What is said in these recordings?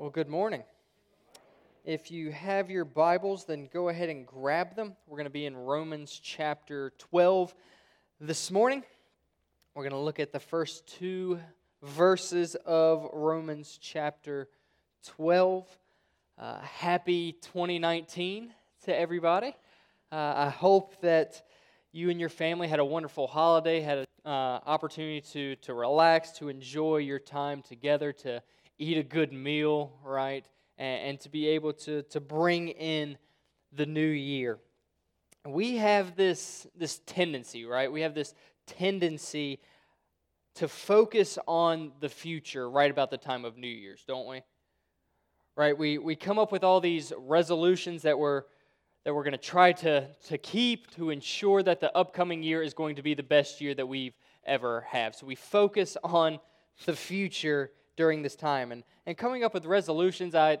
Well, good morning. If you have your Bibles, then go ahead and grab them. We're going to be in Romans chapter 12 this morning. We're going to look at the first two verses of Romans chapter 12. Uh, happy 2019 to everybody. Uh, I hope that you and your family had a wonderful holiday, had an uh, opportunity to, to relax, to enjoy your time together, to eat a good meal, right? And, and to be able to, to bring in the new year. We have this, this tendency, right? We have this tendency to focus on the future right about the time of New Year's, don't we? Right? We, we come up with all these resolutions that we're, that we're going to try to, to keep to ensure that the upcoming year is going to be the best year that we've ever have. So we focus on the future during this time. And, and coming up with resolutions, I,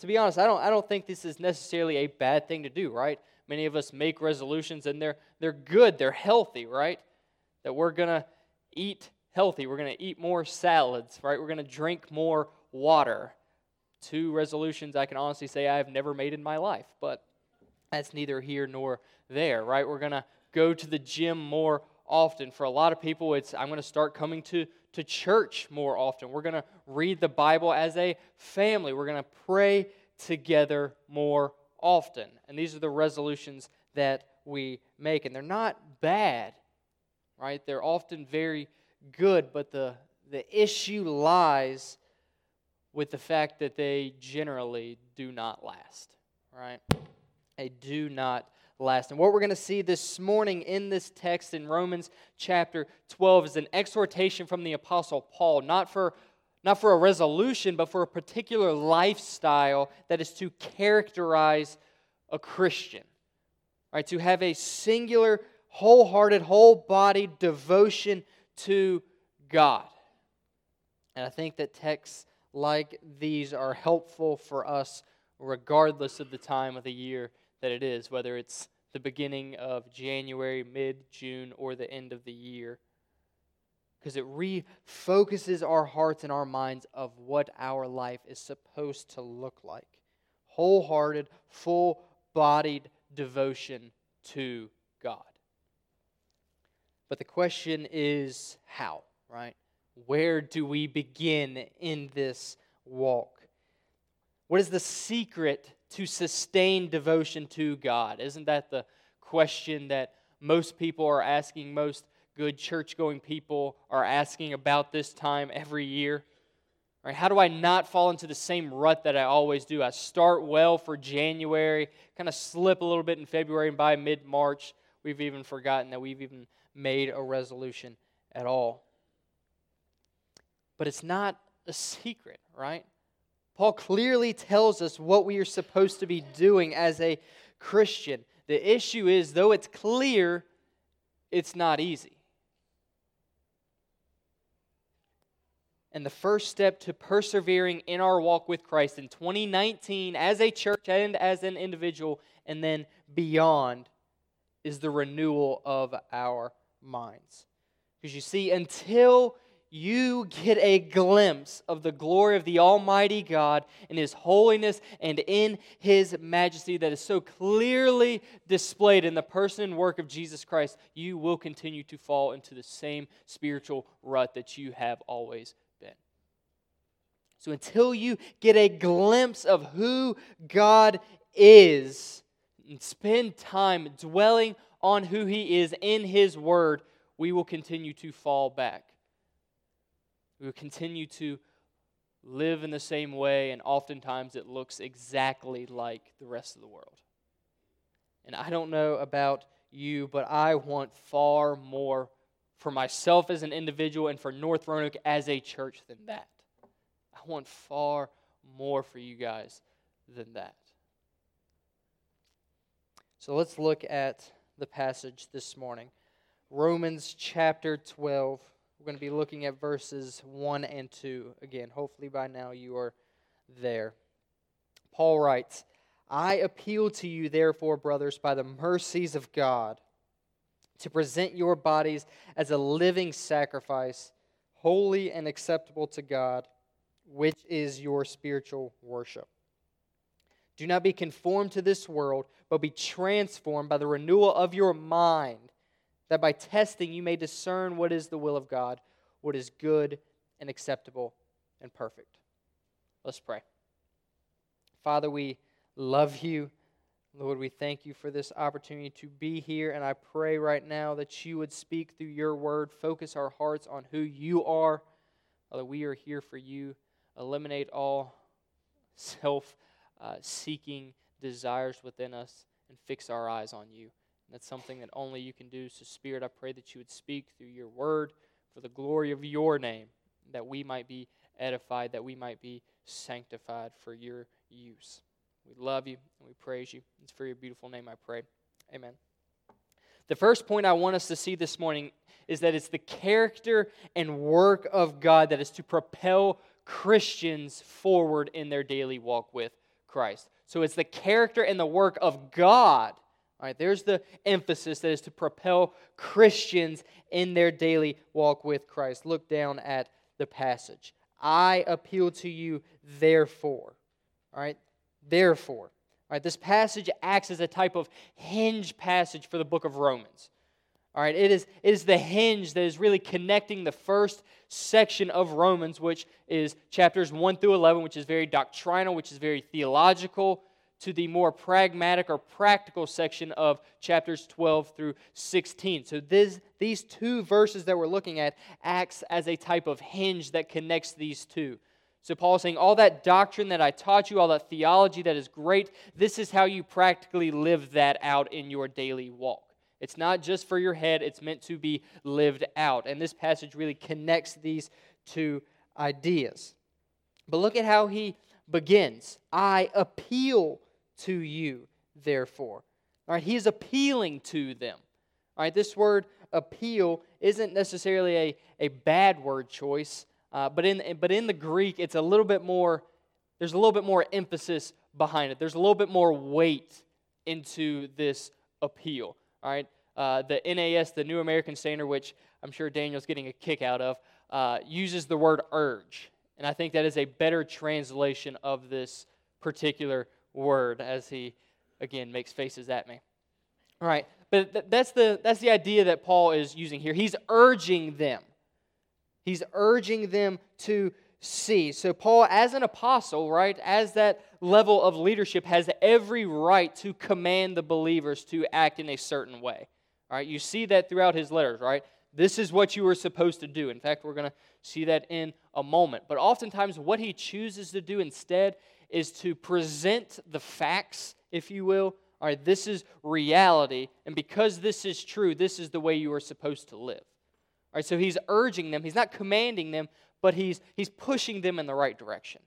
to be honest, I don't, I don't think this is necessarily a bad thing to do, right? Many of us make resolutions and they're, they're good, they're healthy, right? That we're going to eat healthy, we're going to eat more salads, right? We're going to drink more water. Two resolutions I can honestly say I've never made in my life, but that's neither here nor there, right? We're going to go to the gym more often. For a lot of people, it's I'm going to start coming to, to church more often. We're going to read the Bible as a family. We're going to pray together more often. And these are the resolutions that we make. And they're not bad, right? They're often very good, but the, the issue lies with the fact that they generally do not last, right? They do not last. And what we're going to see this morning in this text in Romans chapter 12 is an exhortation from the Apostle Paul, not for, not for a resolution, but for a particular lifestyle that is to characterize a Christian. Right? To have a singular, wholehearted, whole bodied devotion to God. And I think that texts like these are helpful for us regardless of the time of the year that it is, whether it's the beginning of January, mid June, or the end of the year. Because it refocuses our hearts and our minds of what our life is supposed to look like wholehearted, full bodied devotion to God. But the question is how, right? Where do we begin in this walk? What is the secret to sustain devotion to God? Isn't that the question that most people are asking, most good church going people are asking about this time every year? Right, how do I not fall into the same rut that I always do? I start well for January, kind of slip a little bit in February, and by mid March, we've even forgotten that we've even made a resolution at all. But it's not a secret, right? Paul clearly tells us what we are supposed to be doing as a Christian. The issue is, though it's clear, it's not easy. And the first step to persevering in our walk with Christ in 2019 as a church and as an individual, and then beyond, is the renewal of our minds. Because you see, until you get a glimpse of the glory of the Almighty God in His holiness and in His majesty that is so clearly displayed in the person and work of Jesus Christ, you will continue to fall into the same spiritual rut that you have always been. So until you get a glimpse of who God is and spend time dwelling on who He is in His Word, we will continue to fall back. We will continue to live in the same way, and oftentimes it looks exactly like the rest of the world. And I don't know about you, but I want far more for myself as an individual and for North Roanoke as a church than that. I want far more for you guys than that. So let's look at the passage this morning. Romans chapter 12 we're going to be looking at verses 1 and 2. Again, hopefully by now you are there. Paul writes, I appeal to you, therefore, brothers, by the mercies of God, to present your bodies as a living sacrifice, holy and acceptable to God, which is your spiritual worship. Do not be conformed to this world, but be transformed by the renewal of your mind, that by testing you may discern what is the will of God, what is good and acceptable and perfect. Let's pray. Father, we love you. Lord, we thank you for this opportunity to be here, and I pray right now that you would speak through your word, focus our hearts on who you are. that we are here for you. Eliminate all self uh, seeking desires within us and fix our eyes on you. That's something that only you can do. So, Spirit, I pray that you would speak through your word for the glory of your name, that we might be edified, that we might be sanctified for your use. We love you and we praise you. It's for your beautiful name I pray. Amen. The first point I want us to see this morning is that it's the character and work of God that is to propel Christians forward in their daily walk with Christ. So it's the character and the work of God. All right, there's the emphasis that is to propel Christians in their daily walk with Christ. Look down at the passage. I appeal to you, therefore. All right, therefore. All right, this passage acts as a type of hinge passage for the book of Romans. All right, it is, it is the hinge that is really connecting the first section of Romans, which is chapters 1 through 11, which is very doctrinal, which is very theological, to the more pragmatic or practical section of chapters 12 through 16. So this, these two verses that we're looking at acts as a type of hinge that connects these two. So Paul is saying, all that doctrine that I taught you, all that theology that is great, this is how you practically live that out in your daily walk. It's not just for your head, it's meant to be lived out. And this passage really connects these two ideas. But look at how he begins I appeal to you, therefore. All right, he's appealing to them. All right, this word appeal isn't necessarily a, a bad word choice. Uh, but, in, but in the Greek, it's a little bit more, there's a little bit more emphasis behind it. There's a little bit more weight into this appeal. All right. Uh, the NAS, the New American Standard, which I'm sure Daniel's getting a kick out of, uh, uses the word urge. And I think that is a better translation of this particular word as he, again, makes faces at me. All right. But th- that's, the, that's the idea that Paul is using here. He's urging them. He's urging them to see. So, Paul, as an apostle, right, as that level of leadership, has every right to command the believers to act in a certain way. All right, you see that throughout his letters, right? This is what you were supposed to do. In fact, we're going to see that in a moment. But oftentimes, what he chooses to do instead is to present the facts, if you will. All right, this is reality. And because this is true, this is the way you are supposed to live. All right, so he's urging them, he's not commanding them, but he's, he's pushing them in the right direction.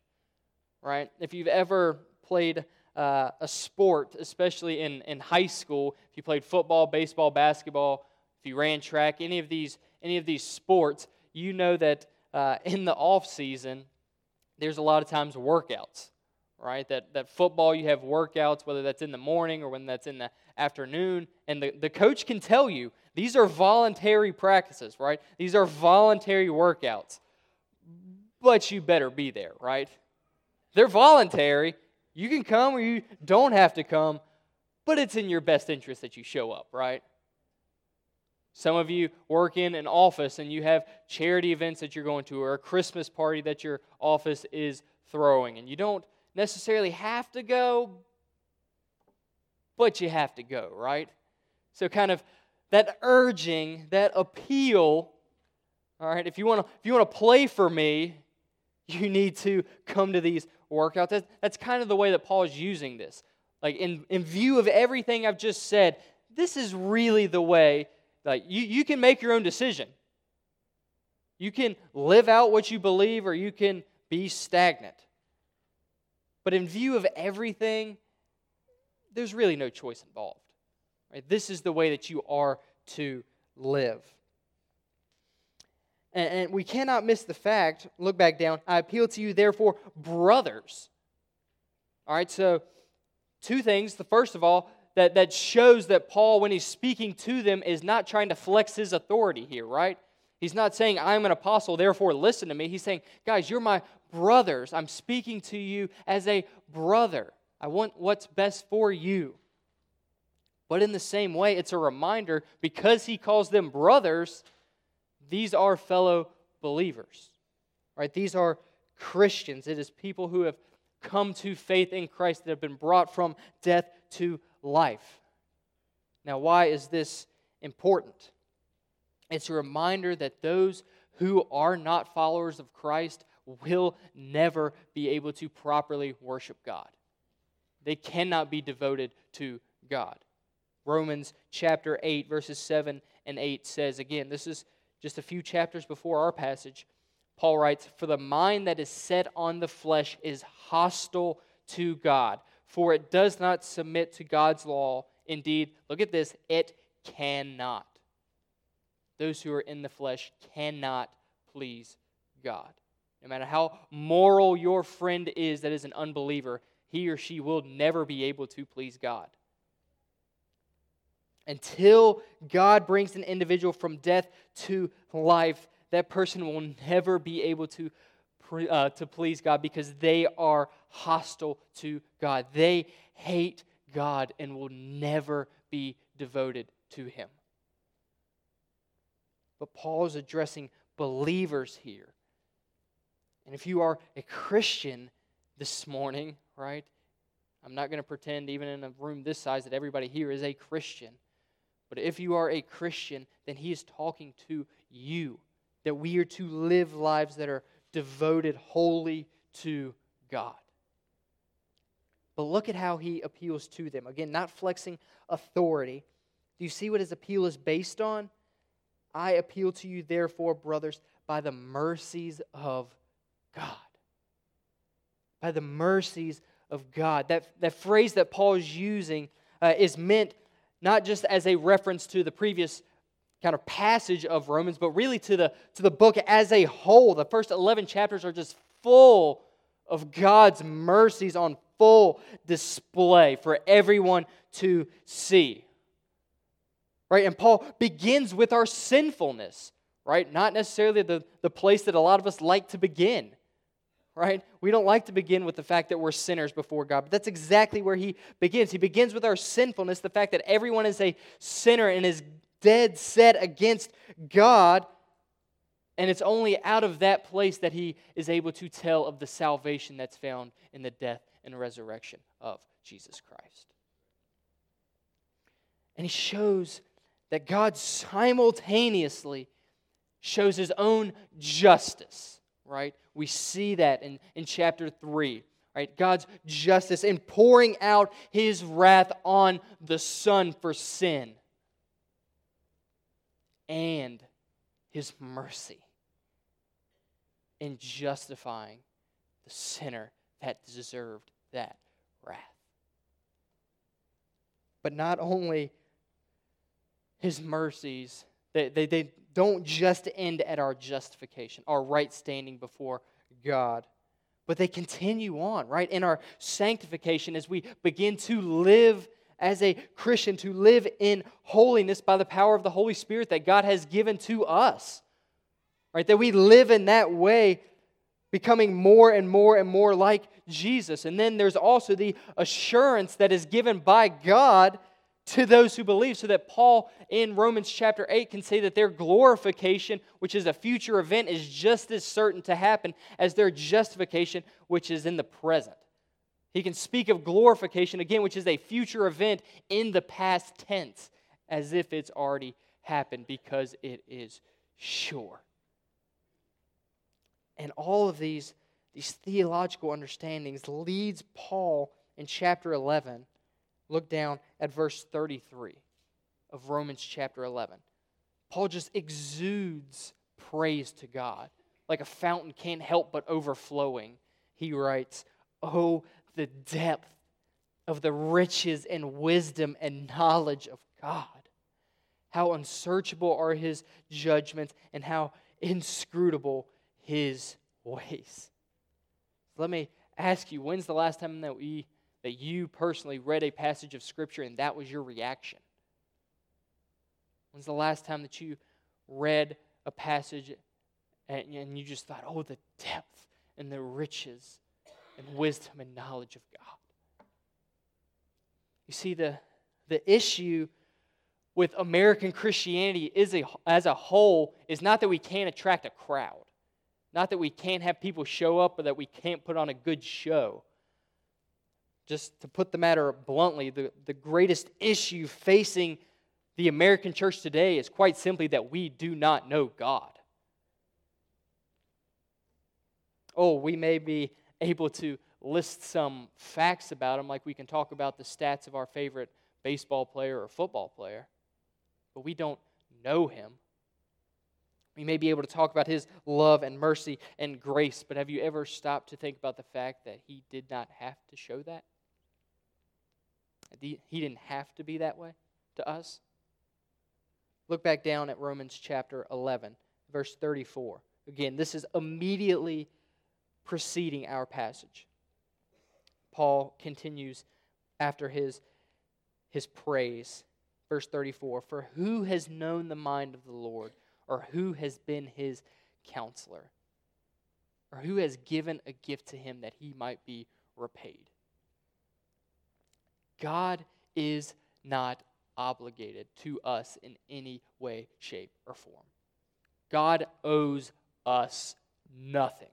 Right? If you've ever played uh, a sport, especially in, in high school, if you played football, baseball, basketball, if you ran track, any of these, any of these sports, you know that uh, in the off season, there's a lot of times workouts, right? That, that football, you have workouts, whether that's in the morning or when that's in the afternoon, and the, the coach can tell you these are voluntary practices, right? These are voluntary workouts. But you better be there, right? They're voluntary. You can come or you don't have to come, but it's in your best interest that you show up, right? Some of you work in an office and you have charity events that you're going to or a Christmas party that your office is throwing, and you don't necessarily have to go, but you have to go, right? So, kind of that urging, that appeal. All right, if you want to, if you want to play for me, you need to come to these workouts. That, that's kind of the way that Paul is using this. Like in, in view of everything I've just said, this is really the way. Like you, you can make your own decision. You can live out what you believe, or you can be stagnant. But in view of everything, there's really no choice involved. Right? This is the way that you are to live. And, and we cannot miss the fact, look back down, I appeal to you, therefore, brothers. All right, so two things. The first of all, that, that shows that Paul, when he's speaking to them, is not trying to flex his authority here, right? He's not saying, I'm an apostle, therefore listen to me. He's saying, guys, you're my brothers. I'm speaking to you as a brother. I want what's best for you. But in the same way, it's a reminder because he calls them brothers, these are fellow believers. Right? These are Christians. It is people who have come to faith in Christ that have been brought from death to life. Now, why is this important? It's a reminder that those who are not followers of Christ will never be able to properly worship God. They cannot be devoted to God. Romans chapter 8, verses 7 and 8 says, again, this is just a few chapters before our passage. Paul writes, For the mind that is set on the flesh is hostile to God, for it does not submit to God's law. Indeed, look at this, it cannot. Those who are in the flesh cannot please God. No matter how moral your friend is that is an unbeliever, he or she will never be able to please God. Until God brings an individual from death to life, that person will never be able to, uh, to please God because they are hostile to God. They hate God and will never be devoted to Him. But Paul is addressing believers here. And if you are a Christian this morning, right? I'm not going to pretend, even in a room this size, that everybody here is a Christian. But if you are a Christian, then he is talking to you that we are to live lives that are devoted wholly to God. But look at how he appeals to them. Again, not flexing authority. Do you see what his appeal is based on? I appeal to you, therefore, brothers, by the mercies of God. By the mercies of God. That, that phrase that Paul is using uh, is meant not just as a reference to the previous kind of passage of Romans, but really to the, to the book as a whole. The first 11 chapters are just full of God's mercies on full display for everyone to see. Right? And Paul begins with our sinfulness, right? Not necessarily the, the place that a lot of us like to begin right? We don't like to begin with the fact that we're sinners before God, but that's exactly where he begins. He begins with our sinfulness, the fact that everyone is a sinner and is dead set against God. And it's only out of that place that he is able to tell of the salvation that's found in the death and resurrection of Jesus Christ. And he shows that God simultaneously shows his own justice, right? We see that in, in chapter 3 right? God's justice in pouring out his wrath on the Son for sin and his mercy in justifying the sinner that deserved that wrath. But not only his mercies, they, they, they don't just end at our justification, our right standing before God, but they continue on, right? In our sanctification as we begin to live as a Christian to live in holiness by the power of the Holy Spirit that God has given to us. Right? That we live in that way, becoming more and more and more like Jesus. And then there's also the assurance that is given by God to those who believe, so that Paul in Romans chapter 8 can say that their glorification, which is a future event, is just as certain to happen as their justification, which is in the present. He can speak of glorification, again, which is a future event in the past tense, as if it's already happened because it is sure. And all of these, these theological understandings leads Paul in chapter 11. Look down at verse 33 of Romans chapter 11. Paul just exudes praise to God. Like a fountain can't help but overflowing. He writes, Oh, the depth of the riches and wisdom and knowledge of God. How unsearchable are his judgments and how inscrutable his ways. Let me ask you, when's the last time that we that you personally read a passage of scripture and that was your reaction? When's the last time that you read a passage and, and you just thought, oh, the depth and the riches and wisdom and knowledge of God. You see, the, the issue with American Christianity is a, as a whole is not that we can't attract a crowd, not that we can't have people show up or that we can't put on a good show. Just to put the matter bluntly, the, the greatest issue facing the American church today is quite simply that we do not know God. Oh, we may be able to list some facts about him, like we can talk about the stats of our favorite baseball player or football player, but we don't know him. We may be able to talk about his love and mercy and grace, but have you ever stopped to think about the fact that he did not have to show that? He didn't have to be that way to us. Look back down at Romans chapter 11, verse 34. Again, this is immediately preceding our passage. Paul continues after his, his praise. Verse 34 For who has known the mind of the Lord, or who has been his counselor, or who has given a gift to him that he might be repaid? God is not obligated to us in any way, shape, or form. God owes us nothing.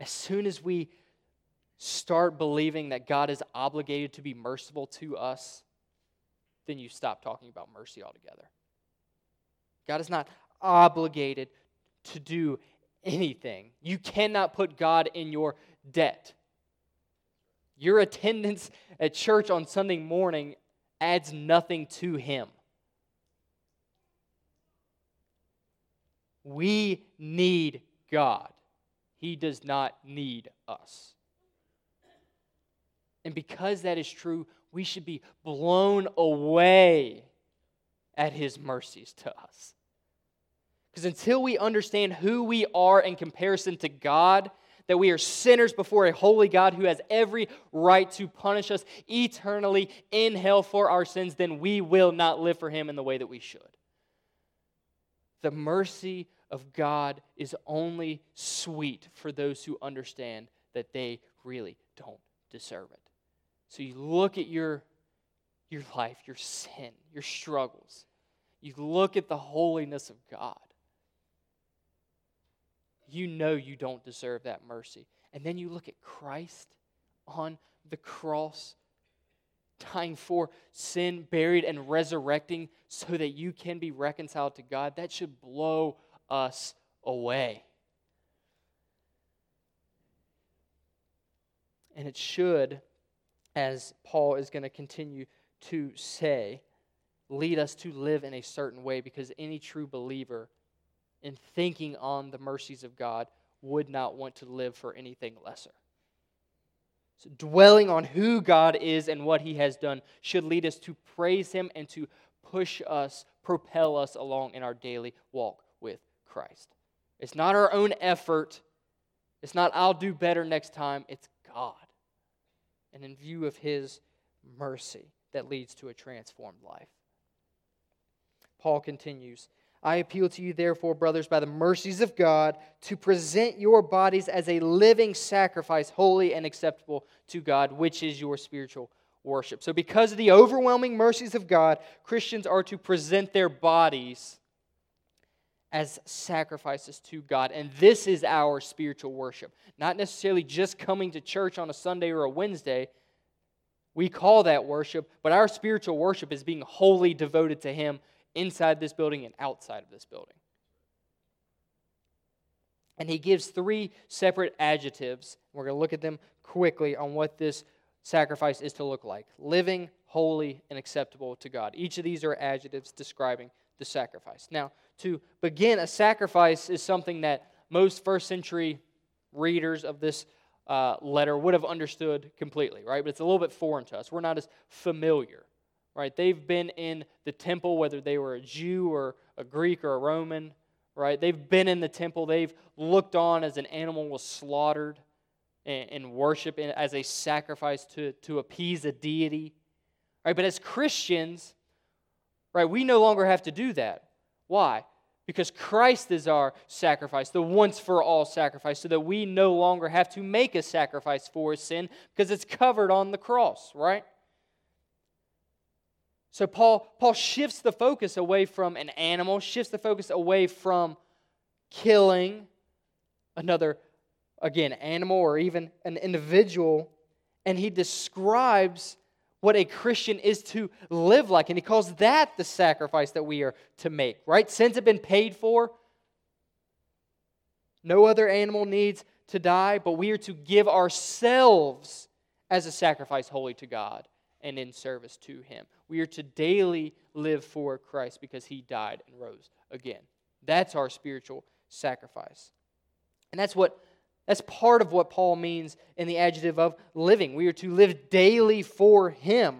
As soon as we start believing that God is obligated to be merciful to us, then you stop talking about mercy altogether. God is not obligated to do anything. You cannot put God in your debt. Your attendance at church on Sunday morning adds nothing to Him. We need God. He does not need us. And because that is true, we should be blown away at His mercies to us. Because until we understand who we are in comparison to God, that we are sinners before a holy God who has every right to punish us eternally in hell for our sins, then we will not live for Him in the way that we should. The mercy of God is only sweet for those who understand that they really don't deserve it. So you look at your, your life, your sin, your struggles. You look at the holiness of God you know you don't deserve that mercy. And then you look at Christ on the cross, dying for sin, buried, and resurrecting so that you can be reconciled to God. That should blow us away. And it should, as Paul is going to continue to say, lead us to live in a certain way because any true believer in thinking on the mercies of God would not want to live for anything lesser. So, dwelling on who God is and what He has done should lead us to praise Him and to push us, propel us along in our daily walk with Christ. It's not our own effort, it's not, I'll do better next time, it's God. And in view of His mercy that leads to a transformed life. Paul continues I appeal to you, therefore, brothers, by the mercies of God, to present your bodies as a living sacrifice, holy and acceptable to God, which is your spiritual worship. So, because of the overwhelming mercies of God, Christians are to present their bodies as sacrifices to God. And this is our spiritual worship. Not necessarily just coming to church on a Sunday or a Wednesday. We call that worship, but our spiritual worship is being wholly devoted to Him inside this building and outside of this building. And he gives three separate adjectives. We're going to look at them quickly on what this sacrifice is to look like living, holy, and acceptable to God. Each of these are adjectives describing the sacrifice. Now, to begin, a sacrifice is something that most first century readers of this uh, letter would have understood completely, right? But it's a little bit foreign to us. We're not as familiar right? They've been in the temple, whether they were a Jew or a Greek or a Roman, right? They've been in the temple. They've looked on as an animal was slaughtered and, and worship as a sacrifice to, to appease a deity, right? But as Christians, right, we no longer have to do that. Why? Because Christ is our sacrifice, the once for all sacrifice, so that we no longer have to make a sacrifice for sin because it's covered on the cross, right? So Paul, Paul shifts the focus away from an animal, shifts the focus away from killing another, again, animal or even an individual, and he describes what a Christian is to live like. And he calls that the sacrifice that we are to make, right? Sins have been paid for. No other animal needs to die, but we are to give ourselves as a sacrifice holy to God and in service to Him. We are to daily live for Christ because He died and rose again. That's our spiritual sacrifice. And that's what that's part of what Paul means in the adjective of living. We are to live daily for him.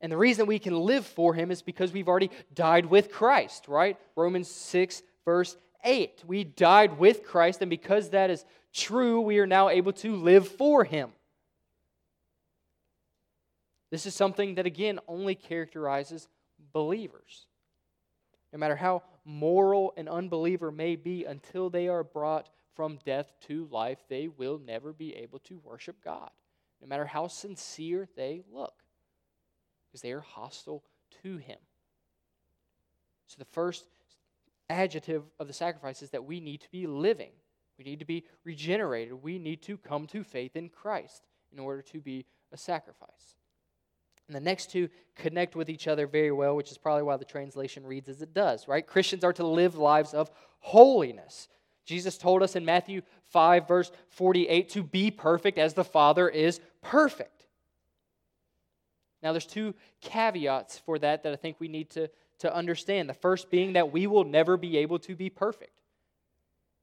And the reason we can live for him is because we've already died with Christ, right? Romans 6 verse 8. We died with Christ and because that is true, we are now able to live for him. This is something that, again, only characterizes believers. No matter how moral an unbeliever may be, until they are brought from death to life, they will never be able to worship God, no matter how sincere they look, because they are hostile to Him. So, the first adjective of the sacrifice is that we need to be living. We need to be regenerated. We need to come to faith in Christ in order to be a sacrifice. And the next two connect with each other very well, which is probably why the translation reads as it does, right? Christians are to live lives of holiness. Jesus told us in Matthew 5, verse 48, to be perfect as the Father is perfect. Now, there's two caveats for that that I think we need to, to understand. The first being that we will never be able to be perfect.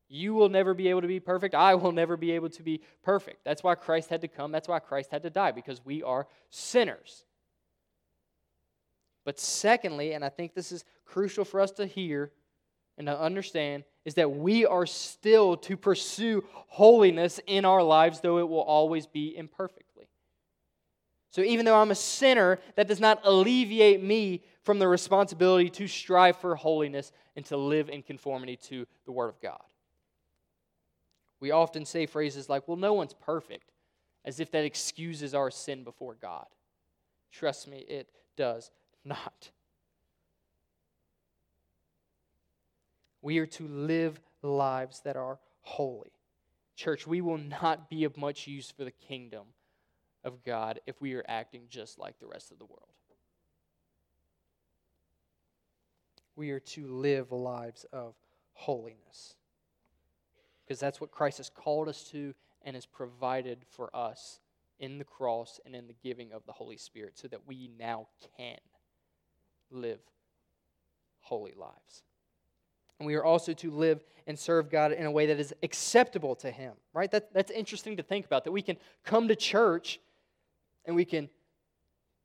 You will never be able to be perfect. I will never be able to be perfect. That's why Christ had to come. That's why Christ had to die, because we are sinners. But secondly, and I think this is crucial for us to hear and to understand, is that we are still to pursue holiness in our lives, though it will always be imperfectly. So even though I'm a sinner, that does not alleviate me from the responsibility to strive for holiness and to live in conformity to the Word of God. We often say phrases like, well, no one's perfect, as if that excuses our sin before God. Trust me, it does not. We are to live lives that are holy. Church, we will not be of much use for the kingdom of God if we are acting just like the rest of the world. We are to live lives of holiness. Because that's what Christ has called us to and has provided for us in the cross and in the giving of the Holy Spirit so that we now can live holy lives. And we are also to live and serve God in a way that is acceptable to Him, right? That, that's interesting to think about, that we can come to church and we can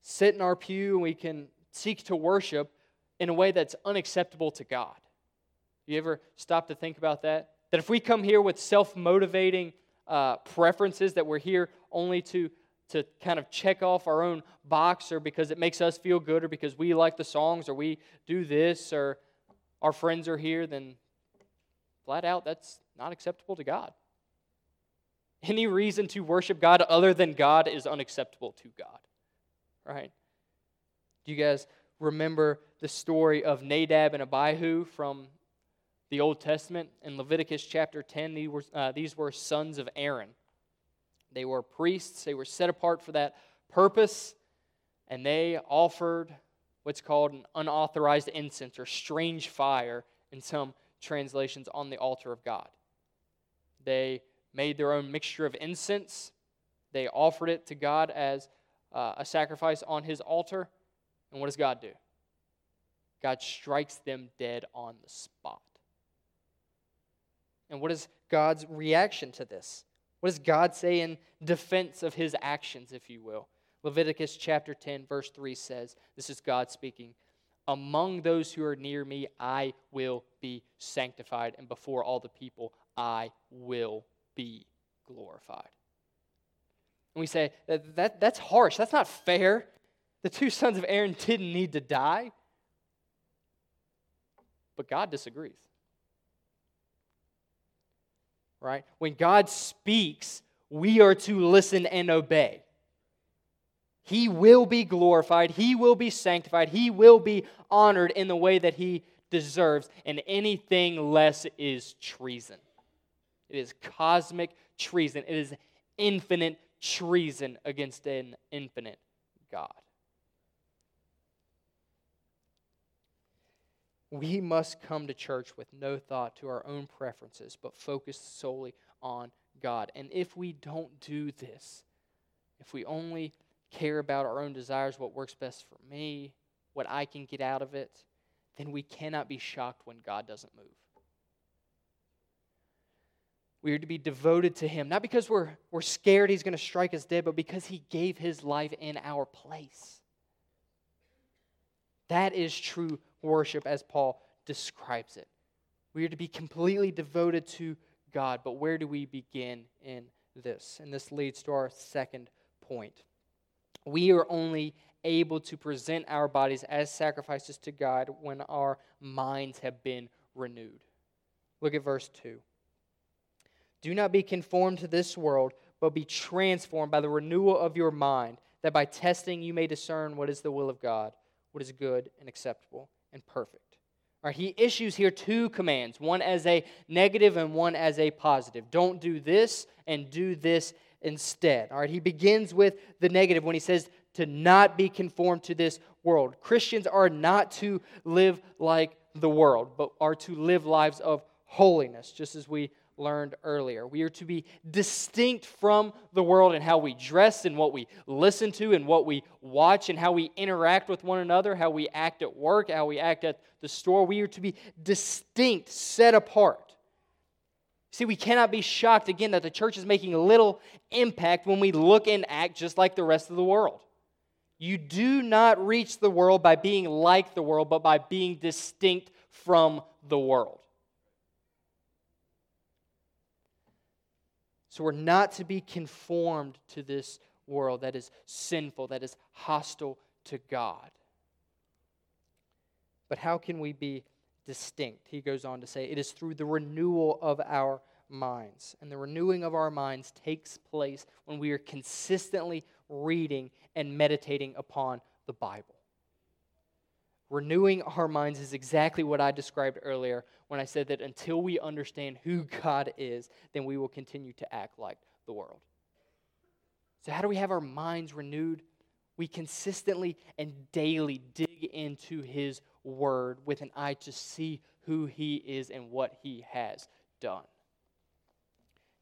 sit in our pew and we can seek to worship in a way that's unacceptable to God. You ever stop to think about that? That if we come here with self motivating uh, preferences, that we're here only to to kind of check off our own box or because it makes us feel good or because we like the songs or we do this or our friends are here, then flat out that's not acceptable to God. Any reason to worship God other than God is unacceptable to God. Right? Do you guys remember the story of Nadab and Abihu from the Old Testament? In Leviticus chapter 10, these were, uh, these were sons of Aaron. They were priests, they were set apart for that purpose, and they offered what's called an unauthorized incense or strange fire in some translations on the altar of God. They made their own mixture of incense, they offered it to God as uh, a sacrifice on his altar. And what does God do? God strikes them dead on the spot. And what is God's reaction to this? What does God say in defense of his actions, if you will? Leviticus chapter 10, verse 3 says, This is God speaking. Among those who are near me, I will be sanctified, and before all the people, I will be glorified. And we say, that, that, That's harsh. That's not fair. The two sons of Aaron didn't need to die. But God disagrees. Right? When God speaks, we are to listen and obey. He will be glorified, He will be sanctified, He will be honored in the way that He deserves, and anything less is treason. It is cosmic treason, it is infinite treason against an infinite God. We must come to church with no thought to our own preferences, but focus solely on God. And if we don't do this, if we only care about our own desires, what works best for me, what I can get out of it, then we cannot be shocked when God doesn't move. We are to be devoted to Him, not because we're, we're scared He's going to strike us dead, but because He gave His life in our place. That is true worship as Paul describes it. We are to be completely devoted to God, but where do we begin in this? And this leads to our second point. We are only able to present our bodies as sacrifices to God when our minds have been renewed. Look at verse 2. Do not be conformed to this world, but be transformed by the renewal of your mind, that by testing you may discern what is the will of God, what is good and acceptable and perfect. All right, he issues here two commands, one as a negative and one as a positive. Don't do this and do this instead. All right, he begins with the negative when he says to not be conformed to this world. Christians are not to live like the world, but are to live lives of holiness, just as we learned earlier. We are to be distinct from the world in how we dress and what we listen to and what we watch and how we interact with one another, how we act at work, how we act at the store. We are to be distinct, set apart. See, we cannot be shocked again that the church is making little impact when we look and act just like the rest of the world. You do not reach the world by being like the world, but by being distinct from the world. So we're not to be conformed to this world that is sinful, that is hostile to God. But how can we be distinct? He goes on to say, it is through the renewal of our minds. And the renewing of our minds takes place when we are consistently reading and meditating upon the Bible. Renewing our minds is exactly what I described earlier when I said that until we understand who God is, then we will continue to act like the world. So, how do we have our minds renewed? We consistently and daily dig into His Word with an eye to see who He is and what He has done.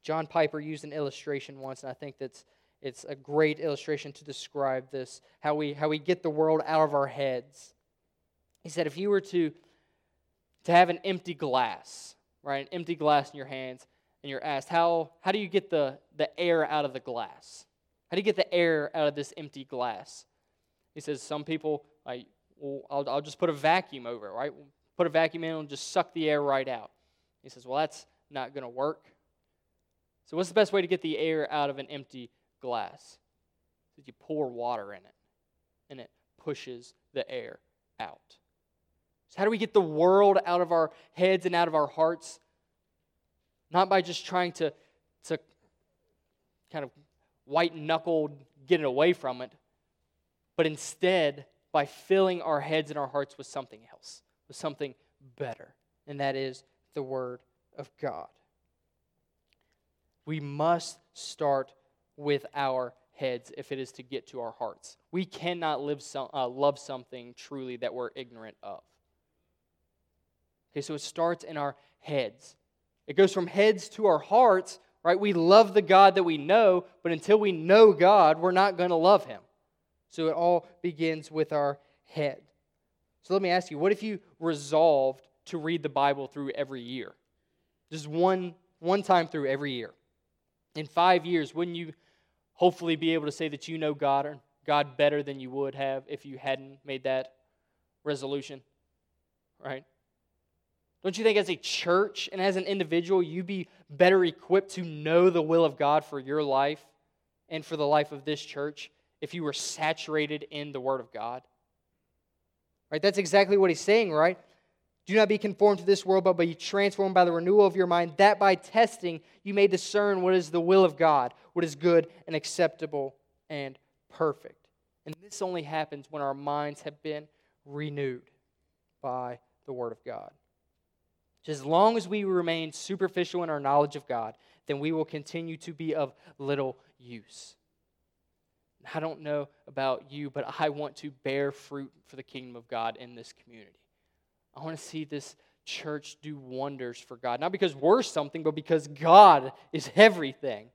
John Piper used an illustration once, and I think that's it's a great illustration to describe this how we how we get the world out of our heads he said, if you were to, to have an empty glass, right, an empty glass in your hands, and you're asked, how, how do you get the, the air out of the glass? How do you get the air out of this empty glass? He says, some people, like, well, I'll, I'll just put a vacuum over it, right? Put a vacuum in and just suck the air right out. He says, well, that's not going to work. So, what's the best way to get the air out of an empty glass? Is you pour water in it, and it pushes the air out. So, how do we get the world out of our heads and out of our hearts? Not by just trying to, to kind of white knuckled get it away from it, but instead by filling our heads and our hearts with something else, with something better, and that is the Word of God. We must start with our heads if it is to get to our hearts. We cannot live some, uh, love something truly that we're ignorant of. Okay, so it starts in our heads. It goes from heads to our hearts, right? We love the God that we know, but until we know God, we're not going to love him. So it all begins with our head. So let me ask you, what if you resolved to read the Bible through every year? Just one, one time through every year. In five years, wouldn't you hopefully be able to say that you know God or God better than you would have if you hadn't made that resolution? Right? Don't you think as a church and as an individual, you'd be better equipped to know the will of God for your life and for the life of this church if you were saturated in the Word of God? Right? That's exactly what he's saying, right? Do not be conformed to this world, but be transformed by the renewal of your mind, that by testing you may discern what is the will of God, what is good and acceptable and perfect. And this only happens when our minds have been renewed by the Word of God. As long as we remain superficial in our knowledge of God, then we will continue to be of little use. I don't know about you, but I want to bear fruit for the kingdom of God in this community. I want to see this church do wonders for God. Not because we're something, but because God is everything.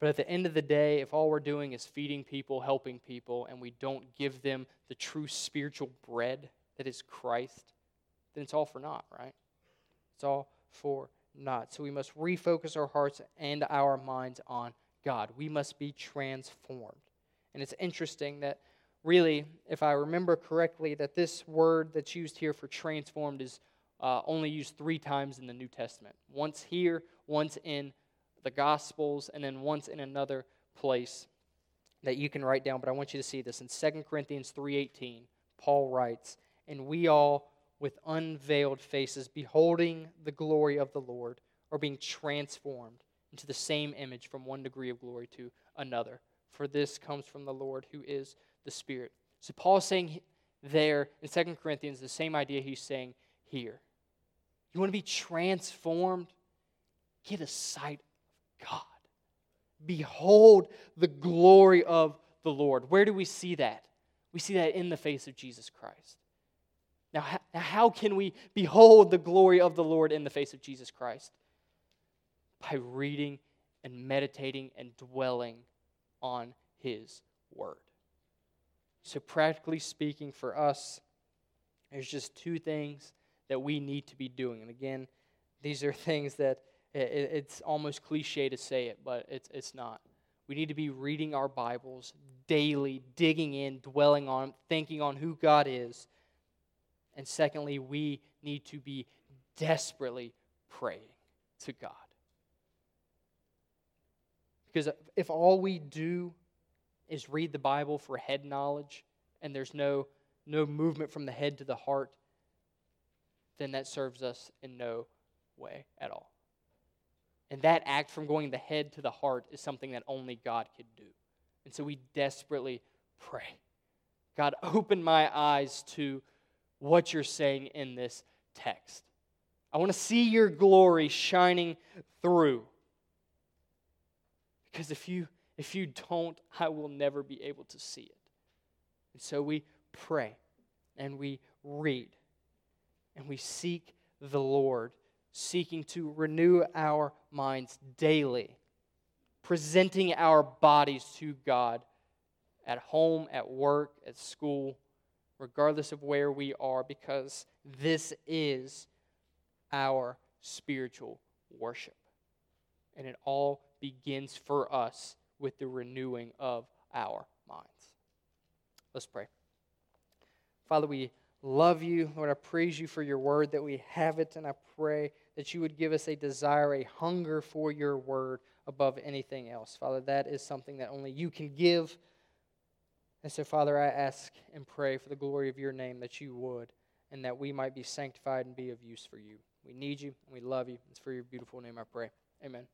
But at the end of the day, if all we're doing is feeding people, helping people, and we don't give them the true spiritual bread that is Christ, then it's all for naught, right? It's all for naught. So we must refocus our hearts and our minds on God. We must be transformed. And it's interesting that really, if I remember correctly, that this word that's used here for transformed is uh, only used three times in the New Testament. Once here, once in the Gospels, and then once in another place that you can write down. But I want you to see this in 2 Corinthians 3:18. Paul writes, "And we all, with unveiled faces, beholding the glory of the Lord, are being transformed into the same image from one degree of glory to another. For this comes from the Lord, who is the Spirit." So Paul's saying there in 2 Corinthians the same idea he's saying here. You want to be transformed? Get a sight of God. Behold the glory of the Lord. Where do we see that? We see that in the face of Jesus Christ. Now, how can we behold the glory of the Lord in the face of Jesus Christ? By reading and meditating and dwelling on His Word. So, practically speaking, for us, there's just two things that we need to be doing. And again, these are things that it's almost cliche to say it, but it's, it's not. We need to be reading our Bibles daily, digging in, dwelling on, thinking on who God is. And secondly, we need to be desperately praying to God. Because if all we do is read the Bible for head knowledge and there's no, no movement from the head to the heart, then that serves us in no way at all. And that act from going the head to the heart is something that only God could do. And so we desperately pray God, open my eyes to what you're saying in this text. I want to see your glory shining through. Because if you if you don't, I will never be able to see it. And so we pray and we read and we seek the Lord seeking to renew our minds daily, presenting our bodies to God at home, at work, at school, regardless of where we are, because this is our spiritual worship. And it all begins for us with the renewing of our minds. Let's pray. Father, we love you. Lord, I praise you for your word that we have it, and I pray that you would give us a desire, a hunger for your word above anything else. Father, that is something that only you can give. And so, Father, I ask and pray for the glory of your name that you would, and that we might be sanctified and be of use for you. We need you, and we love you. It's for your beautiful name I pray. Amen.